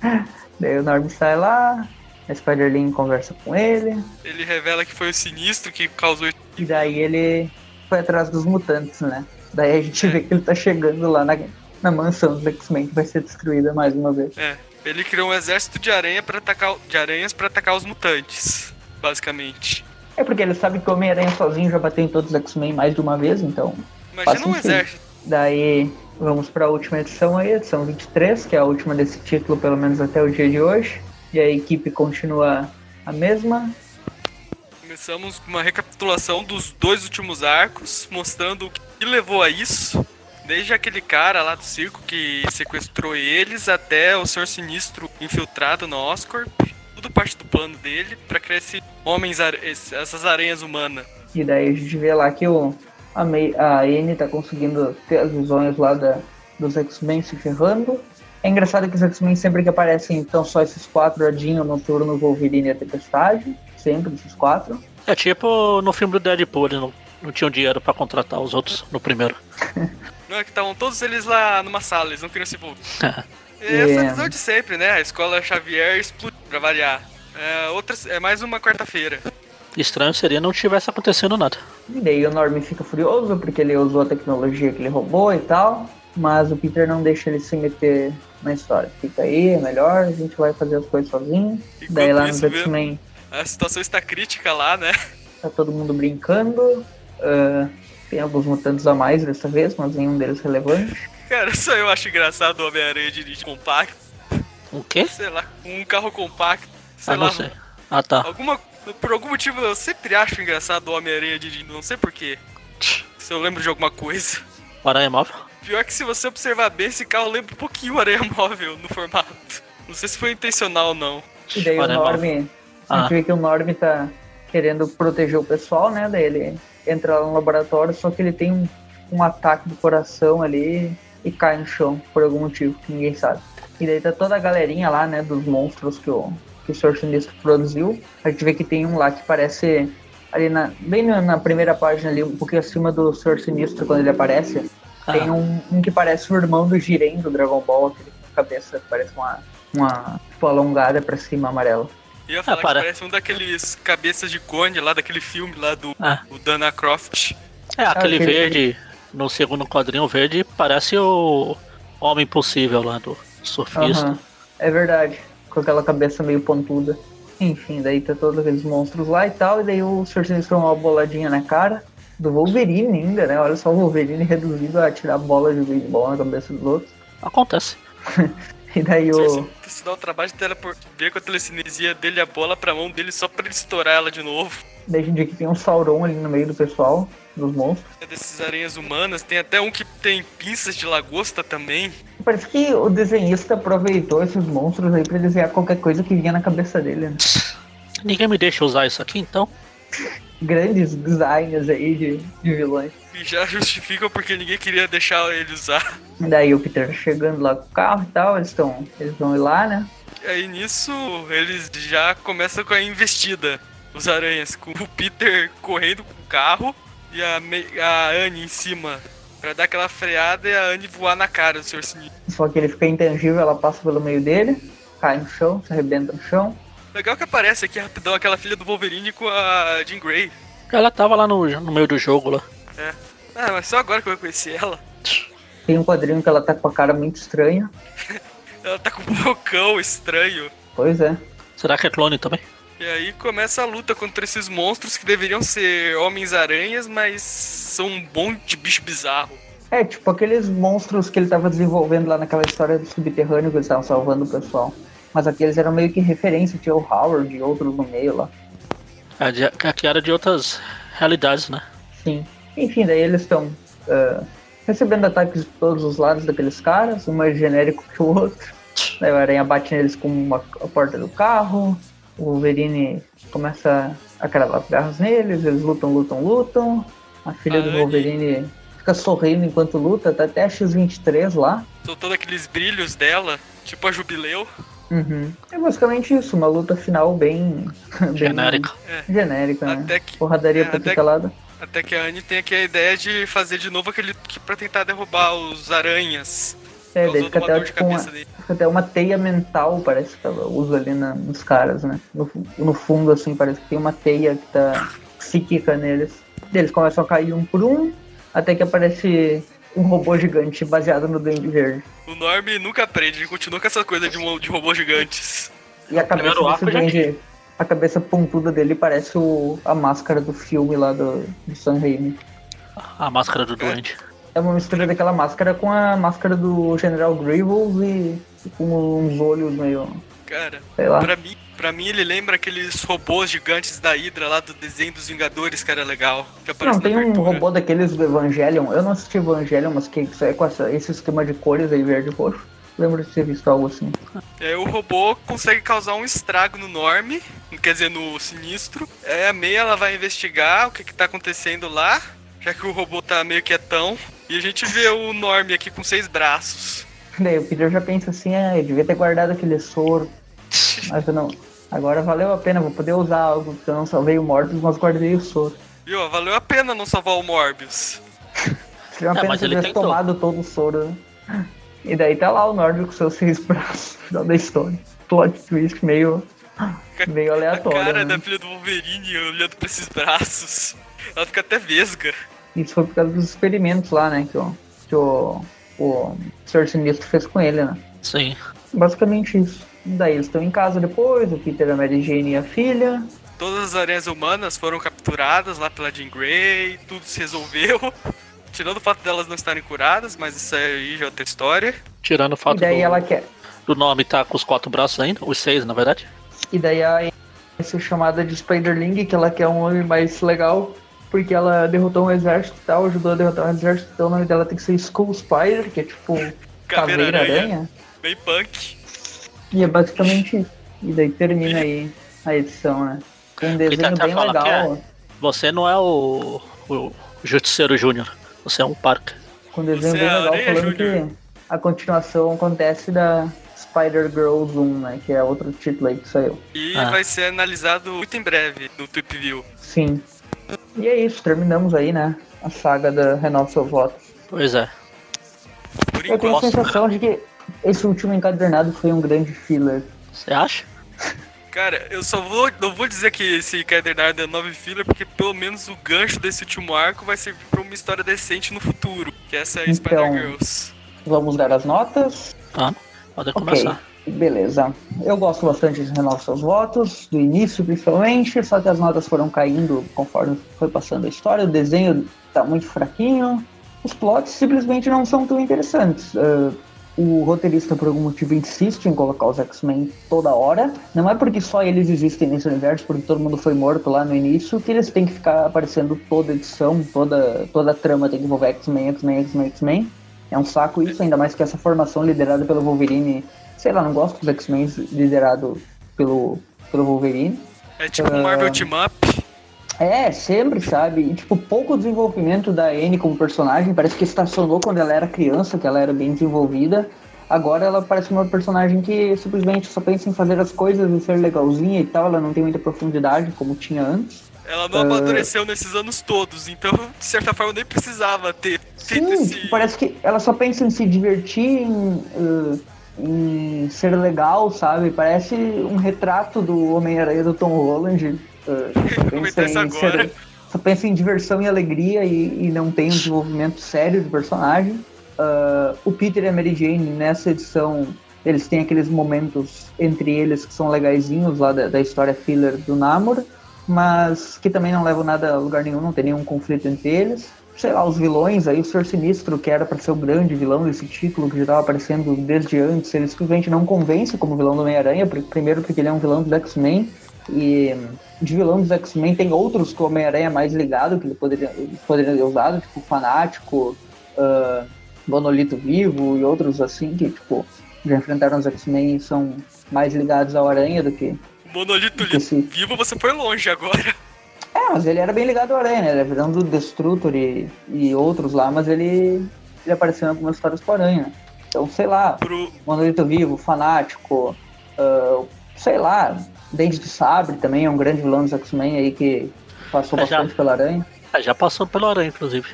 (laughs) Daí o Norm sai lá, a Spider-Lin conversa com ele. Ele revela que foi o sinistro que causou isso. E daí ele foi atrás dos mutantes, né? Daí a gente vê que ele tá chegando lá na, na mansão dos X-Men que vai ser destruída mais uma vez. É, ele criou um exército de aranha para atacar de aranhas para atacar os mutantes, basicamente. É porque ele sabe que o Homem-Aranha sozinho já bateu em todos os X-Men mais de uma vez, então. Imagina um exército. Daí vamos para a última edição aí, edição 23, que é a última desse título, pelo menos até o dia de hoje. E a equipe continua a mesma. Começamos com uma recapitulação dos dois últimos arcos, mostrando o que levou a isso. Desde aquele cara lá do circo que sequestrou eles até o Senhor Sinistro infiltrado no Oscorp. Tudo parte do plano dele para criar esses homens, essas aranhas humanas. E daí a gente vê lá que o, a, May, a Anne tá conseguindo ter as visões lá da, dos X-Men se ferrando. É engraçado que os X-Men sempre que aparecem, então só esses quatro, a Jean, o Noturno, o Wolverine e a Tempestade. Sempre esses quatro. É tipo no filme do Deadpool, eles não, não tinham dinheiro para contratar os outros no primeiro. (laughs) Não é que estavam todos eles lá numa sala, eles não queriam se envolver. (laughs) é essa Yeah. visão de sempre, né? A escola Xavier explodiu pra variar. É, outra, é mais uma quarta-feira. Estranho seria não tivesse acontecendo nada. E daí o Norman fica furioso porque ele usou a tecnologia que ele roubou e tal. Mas o Peter não deixa ele se meter na história. Fica aí, é melhor, a gente vai fazer as coisas sozinho. Enquanto daí lá viu? X-Men A situação está crítica lá, né? tá todo mundo brincando. ah, tem alguns mutantes a mais dessa vez, mas nenhum deles relevante. Cara, só eu acho engraçado o Homem-Aranha dirigir compacto. O quê? Sei lá, um carro compacto. Sei Ah, lá, não sei. Ah, tá. Alguma, por algum motivo eu sempre acho engraçado o Homem-Aranha dirigindo, não sei porquê. Se eu lembro de alguma coisa. O Aranha Móvel? Pior que se você observar bem, esse carro lembra um pouquinho o Aranha Móvel no formato. Não sei se foi intencional ou não. E daí o Olha, Norm, a Ah. gente vê que o Norm tá querendo proteger o pessoal, né? Daí ele entra lá no laboratório, só que ele tem um, um ataque do coração ali e cai no chão por algum motivo que ninguém sabe. E daí tá toda a galerinha lá, né, dos monstros que o, que o Sr. Sinistro produziu. A gente vê que tem um lá que parece ali na, bem na, primeira página ali, um pouquinho acima do Sr. Sinistro quando ele aparece. Tem Ah. um, um que parece o irmão do Jiren do Dragon Ball, aquele com a cabeça que parece uma, uma tipo, alongada pra cima amarela. Ia falar que para. parece um daqueles cabeças de cone lá daquele filme lá do Ah. o Dana Croft. É, aquele aquele- verde, no segundo quadrinho verde, parece o Homem Impossível lá do surfista. Aham, É verdade, com aquela cabeça meio pontuda. Enfim, daí tá todos aqueles monstros lá e tal, e daí o Sr. Sinistro uma boladinha na cara do Wolverine ainda, né? Olha só o Wolverine reduzido a tirar bola de beisebol na cabeça dos outros. Acontece. (laughs) (laughs) E daí o. Se se dá o trabalho de ver com a telecinesia dele a bola pra mão dele só pra ele estourar ela de novo. Daí a gente vê que tem um Sauron ali no meio do pessoal, dos monstros. É desses aranhas humanas, tem até um que tem pinças de lagosta também. Parece que o desenhista aproveitou esses monstros aí pra desenhar qualquer coisa que vinha na cabeça dele, né? Ninguém me deixa usar isso aqui, então. Grandes designs aí de, de vilões. E já justificam porque ninguém queria deixar ele usar. E daí o Peter chegando lá com o carro e tal, eles estão. Eles vão ir lá, né? E aí nisso eles já começam com a investida. Os aranhas, com o Peter correndo com o carro e a, a Anne em cima. Pra dar aquela freada e a Anne voar na cara do Sr. Sinistro. Só que ele fica intangível, ela passa pelo meio dele, cai no chão, se arrebenta no chão. Legal que aparece aqui rapidão aquela filha do Wolverine com a Jean Grey. Ela tava lá no, no meio do jogo lá. É. Ah, mas só agora que eu conheci ela. Tem um quadrinho que ela tá com a cara muito estranha. (laughs) Ela tá com um bocão estranho. Pois é. Será que é clone também? E aí começa a luta contra esses monstros que deveriam ser homens-aranhas, mas são um monte de bicho bizarro. É, tipo aqueles monstros que ele tava desenvolvendo lá naquela história do subterrâneo que eles estavam salvando o pessoal. Mas aqueles eram meio que referência, tinha o Howard e outros no meio lá. É, de, que era de outras realidades, né? Sim. Enfim, daí eles estão ah, recebendo ataques de todos os lados daqueles caras, um mais genérico que o outro. (laughs) Daí o Aranha bate neles com uma, a porta do carro, o Wolverine começa a cravar as garras neles, eles lutam, lutam, lutam. A filha A do Wolverine fica sorrindo enquanto luta, tá até a X-23 lá. Soltando aqueles brilhos dela, tipo a Jubileu. Uhum. É basicamente isso, uma luta final bem, bem Genérica. genérica, né? Até que- Porradaria é, pra até. Até que a Anne tem aqui a ideia de fazer de novo aquele que pra tentar derrubar os aranhas. É, daí fica até, tipo, uma, fica até uma teia mental, parece que ela usa ali na- nos caras, né? No, no fundo, assim, parece que tem uma teia que tá psíquica neles. Eles começam a cair um por um, até que aparece um robô gigante baseado no Duende Verde. O Norm nunca aprende, ele continua com essa coisa de, um, de robôs gigantes. E a cabeça desse duende, a cabeça pontuda dele parece o, a máscara do filme lá do, do Sam Raimi. A máscara do duende. É uma mistura daquela máscara com a máscara do General Grievous e, e com uns olhos meio. Cara, sei lá. pra mim, pra mim ele lembra aqueles robôs gigantes da Hydra lá do desenho dos Vingadores, que era legal. Que Não, tem um robô daqueles do Evangelion. Eu não assisti Evangelion, mas que é com essa- esse esquema de cores aí, verde e roxo. Lembro de ter visto algo assim. É, o robô consegue causar um estrago no Norm, quer dizer, no Sinistro. É, a Meia ela vai investigar o que, que tá acontecendo lá, já que o robô tá meio quietão. E a gente vê o Norm aqui com seis braços. Daí o Peter já pensa assim, ah, eu devia ter guardado aquele soro. (laughs) Mas eu não. Agora valeu a pena, vou poder usar algo, porque eu não salvei o Morbius, mas guardei o soro. Viu? Valeu a pena não salvar o Morbius. (laughs) Seria uma É, pena mas se ele tivesse tentou. tomado todo o soro, né? E daí tá lá o Norby com seus (laughs) seis braços no final da história. Plot twist meio, (laughs) meio A aleatório. cara né? da filha do Wolverine olhando pra esses braços. Ela fica até vesga. Isso foi por causa dos experimentos lá, né? Que o, que o, o Sr. Sinistro fez com ele, né? Sim. Basicamente isso. Daí eles estão em casa depois, o Peter, a Mary Jane e a filha. Todas as aranhas humanas foram capturadas lá pela Jean Grey, tudo se resolveu. (laughs) Tirando o fato delas não estarem curadas, mas isso aí já é outra história. Tirando o E fato do, daí ela quer. do nome tá com os quatro braços ainda, os seis, na verdade. E daí a ser chamada de Spiderling, que ela quer um homem mais legal, porque ela derrotou um exército e tal, ajudou a derrotar um exército, então o nome dela tem que ser Skull Spider, que é tipo (laughs) Caveira. Aranha. Bem punk. E é basicamente isso. E daí termina aí a edição, né? Com um desenho bem legal. Você não é o, o Justiceiro Júnior. Você é um parque. Com um desenho Você bem é a legal falando Júnior? que a continuação acontece da Spider-Girl Zoom, né? Que é outro título aí que saiu. E Ah. vai ser analisado muito em breve no Tweep View. Sim. E é isso, terminamos aí, né? A saga da Renova Seus Votos. Pois é. Por Eu tenho a enquanto. sensação de que esse último encadernado foi um grande filler. Você acha? Cara, eu só vou. Não vou dizer que esse Cadernado é nove filler, porque pelo menos o gancho desse último arco vai servir pra uma história decente no futuro. Que essa é a Então. Spider-Girls. Vamos dar as notas? Tá. Pode Ok, começar. beleza. Eu gosto bastante de Renova Seus Votos, do início principalmente, só que as notas foram caindo conforme foi passando a história. O desenho tá muito fraquinho. Os plots simplesmente não são tão interessantes. Ah, o roteirista, por algum motivo, insiste em colocar os X-Men toda hora. Não é porque só eles existem nesse universo, porque todo mundo foi morto lá no início, que eles têm que ficar aparecendo toda edição, toda, toda a trama tem que envolver X-Men, X-Men, X-Men, X-Men. É um saco isso, ainda mais que essa formação liderada pelo Wolverine. Sei lá, não gosto dos X-Men liderado pelo, pelo Wolverine. É tipo um Ah. Marvel Team Up. É, sempre, sabe? E, tipo, pouco desenvolvimento da Anne como personagem. Parece que estacionou quando ela era criança, que ela era bem desenvolvida. Agora ela parece uma personagem que simplesmente só pensa em fazer as coisas e ser legalzinha e tal. Ela não tem muita profundidade como tinha antes. Ela não amadureceu nesses anos todos, então, de certa forma, nem precisava ter Sim, esse. parece que ela só pensa em se divertir, em, uh, em ser legal, sabe? Parece um retrato do Homem-Aranha do Tom Holland. Só, isso agora. só pensa em diversão e alegria e, e não tem um desenvolvimento sério do personagem. Uh, o Peter e a Mary Jane, nessa edição, eles têm aqueles momentos entre eles que são legaisinhos lá da, da história filler do Namor, mas que também não levam nada a lugar nenhum, não tem nenhum conflito entre eles sei lá, os vilões aí, o Senhor Sinistro, que era pra ser o grande vilão desse título, que já estava aparecendo desde antes, ele simplesmente não convence como vilão do Homem-Aranha, primeiro porque ele é um vilão dos X-Men, e de vilão dos X-Men tem outros que o Homem-Aranha é mais ligado, que ele poderia, poderia ter usado, tipo Fanático, ah, Monolito Vivo e outros assim, que tipo, já enfrentaram os X-Men e são mais ligados ao Aranha do que... Monolito li- Esse- vivo, você foi longe agora. É, mas ele era bem ligado ao Aranha, né? Ele era vilão do Destrutor e, e outros lá, mas ele, ele apareceu em algumas histórias com Aranha. né? Então, sei lá, Pro, Monolito Vivo, Fanático, ah, sei lá, Dente de Sabre também é um grande vilão dos X-Men aí que passou É, já. bastante pela Aranha. É, já passou pelo Aranha, inclusive.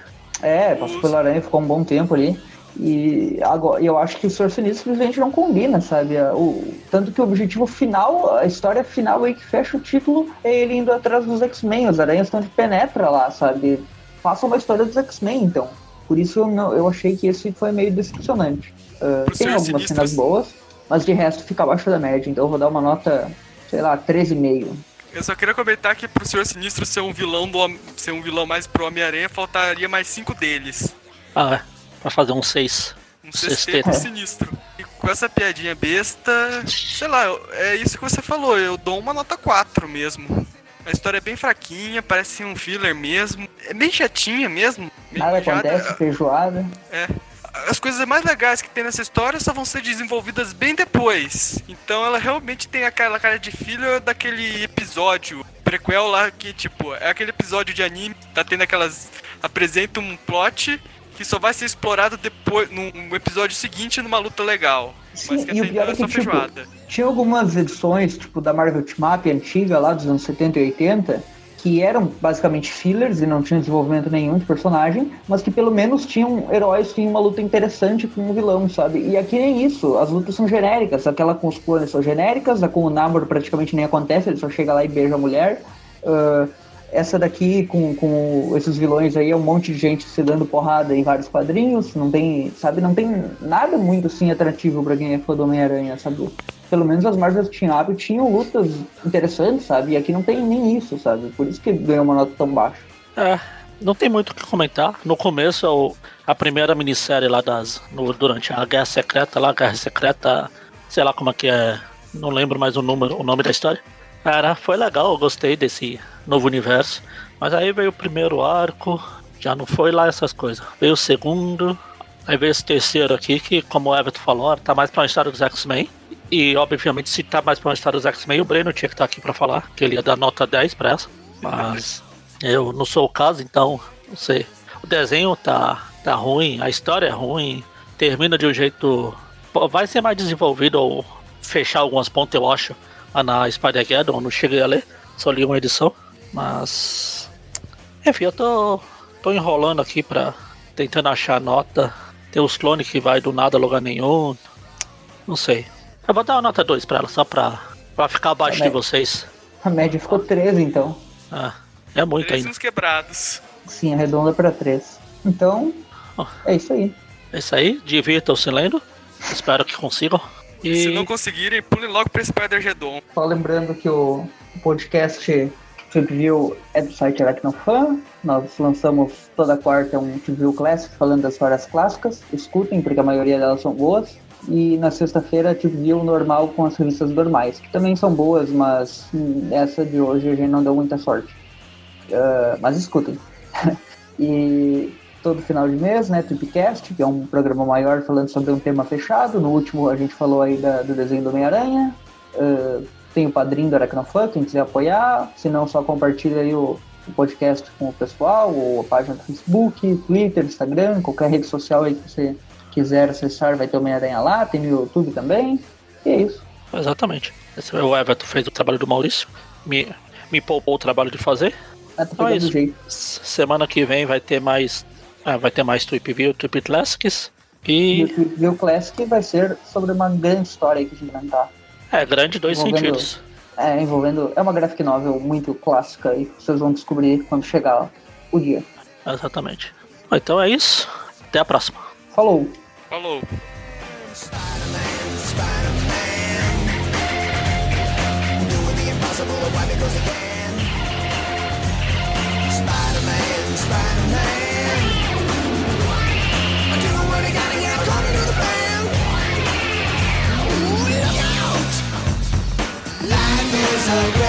É, passou pela Aranha, ficou um bom tempo ali. E agora, eu acho que o Senhor Sinistro simplesmente não combina, sabe? O, tanto que o objetivo final, a história final aí que fecha o título, é ele indo atrás dos X-Men. Os aranhas estão de penetra lá, sabe? Faça uma história dos X-Men, então. Por isso eu, não, eu achei que esse foi meio decepcionante. Uh, tem algumas Sinistro, cenas boas, mas de resto fica abaixo da média. Então eu vou dar uma nota, sei lá, 13,5. Eu só queria comentar que pro Senhor Sinistro ser um vilão do ser um vilão mais pro Homem-Aranha, faltaria mais cinco deles. Ah, é. Pra fazer um 6. Um Sexteto. sexteto sinistro. E com essa piadinha besta, sei lá, é isso que você falou, eu dou uma nota 4 mesmo. A história é bem fraquinha, parece um filler mesmo. É bem chatinha mesmo. Nada acontece, feijoada. É. As coisas mais legais que tem nessa história só vão ser desenvolvidas bem depois. Então ela realmente tem aquela cara de filha daquele episódio prequel lá que, tipo, é aquele episódio de anime, tá tendo aquelas. apresenta um plot que só vai ser explorado depois, num episódio seguinte, numa luta legal. Sim, Mas que e o pior então é é só que, tipo. Tinha algumas edições, tipo, da Marvel Team Up antiga, lá dos anos 70 e 80, que eram basicamente fillers e não tinham desenvolvimento nenhum de personagem, mas que pelo menos tinham heróis que tinham uma luta interessante com o vilão, sabe? E aqui nem isso, as lutas são genéricas, aquela com os clones são genéricas, a com o Namor praticamente nem acontece, ele só chega lá e beija a mulher. Ah, essa daqui com, com esses vilões aí é um monte de gente se dando porrada em vários quadrinhos, não tem, sabe, não tem nada muito assim atrativo pra quem é fã do Homem-Aranha, sabe? Pelo menos as Marvel Team Up tinham lutas interessantes, sabe? E aqui não tem nem isso, sabe? Por isso que ganhou uma nota tão baixa. É, não tem muito o que comentar. No começo, o- a primeira minissérie lá das. no- durante a Guerra Secreta, lá, Guerra Secreta, sei lá como é que é. Não lembro mais o número, o nome da história. Era, foi legal, eu gostei desse novo universo. Mas aí veio o primeiro arco, já não foi lá essas coisas. Veio o segundo, aí veio esse terceiro aqui, que, como o Everton falou, tá mais pra uma história dos X-Men. E, obviamente, se tá mais pra uma história dos X-Men, o Breno tinha que estar aqui pra falar, que ele ia dar nota 10 pra essa. Mas eu não sou o caso, então, não sei. O desenho tá, tá ruim, a história é ruim, termina de um jeito. Vai ser mais desenvolvido ou fechar algumas pontas, eu acho, na Spider-Geddon, não cheguei a ler, só li uma edição. Mas. Enfim, eu tô, tô enrolando aqui pra. tentando achar nota. Tem os clones que vai do nada a lugar nenhum. Não sei. Eu vou dar uma nota 2 pra ela, só pra, pra ficar abaixo de vocês. A média ficou 13, então. Ah, é muito Três ainda. uns quebrados. Sim, arredonda pra 3. Então, Ó. é isso aí. É isso aí, divirtam-se lendo. Espero que consigam. E Se não conseguirem, pulem logo pra Spider-Gedon. Só lembrando que o podcast Trip View é do site Aracnofan. Nós lançamos toda quarta um Trip View Classic falando das histórias clássicas. Escutem, porque a maioria delas são boas. E na sexta-feira, Trip View normal com as revistas normais, que também são boas, mas hum, essa de hoje a gente não deu muita sorte. Ah, mas escutem. (laughs) e todo final de mês, né, Tripcast, que é um programa maior falando sobre um tema fechado. No último a gente falou aí da- do desenho do Homem-Aranha. Ah, tem o padrinho do Aracnofan, quem quiser apoiar. Se não, só compartilha aí o, o podcast com o pessoal, ou a página do Facebook, Twitter, Instagram, qualquer rede social aí que você quiser acessar, vai ter o Homem-Aranha lá, tem no YouTube também. E é isso. Exatamente. Esse é o Everton fez o trabalho do Maurício. Me, me poupou o trabalho de fazer. Ah, Então é isso. jeito. Semana que vem vai ter mais. ah, vai ter mais Trip View, Trip Classics. E E o Trip View Classic vai ser sobre uma grande história que a gente vai contar. é grande em dois Envolvendo- sentidos. É, envolvendo. É uma graphic novel muito clássica e vocês vão descobrir quando chegar o dia. Exatamente. Então é isso. Até a próxima. Falou! Hello. Spider-Man, Spider-Man. He can. Spider-Man, Spider-Man. Do what he gotta get to the. Look out! Life is a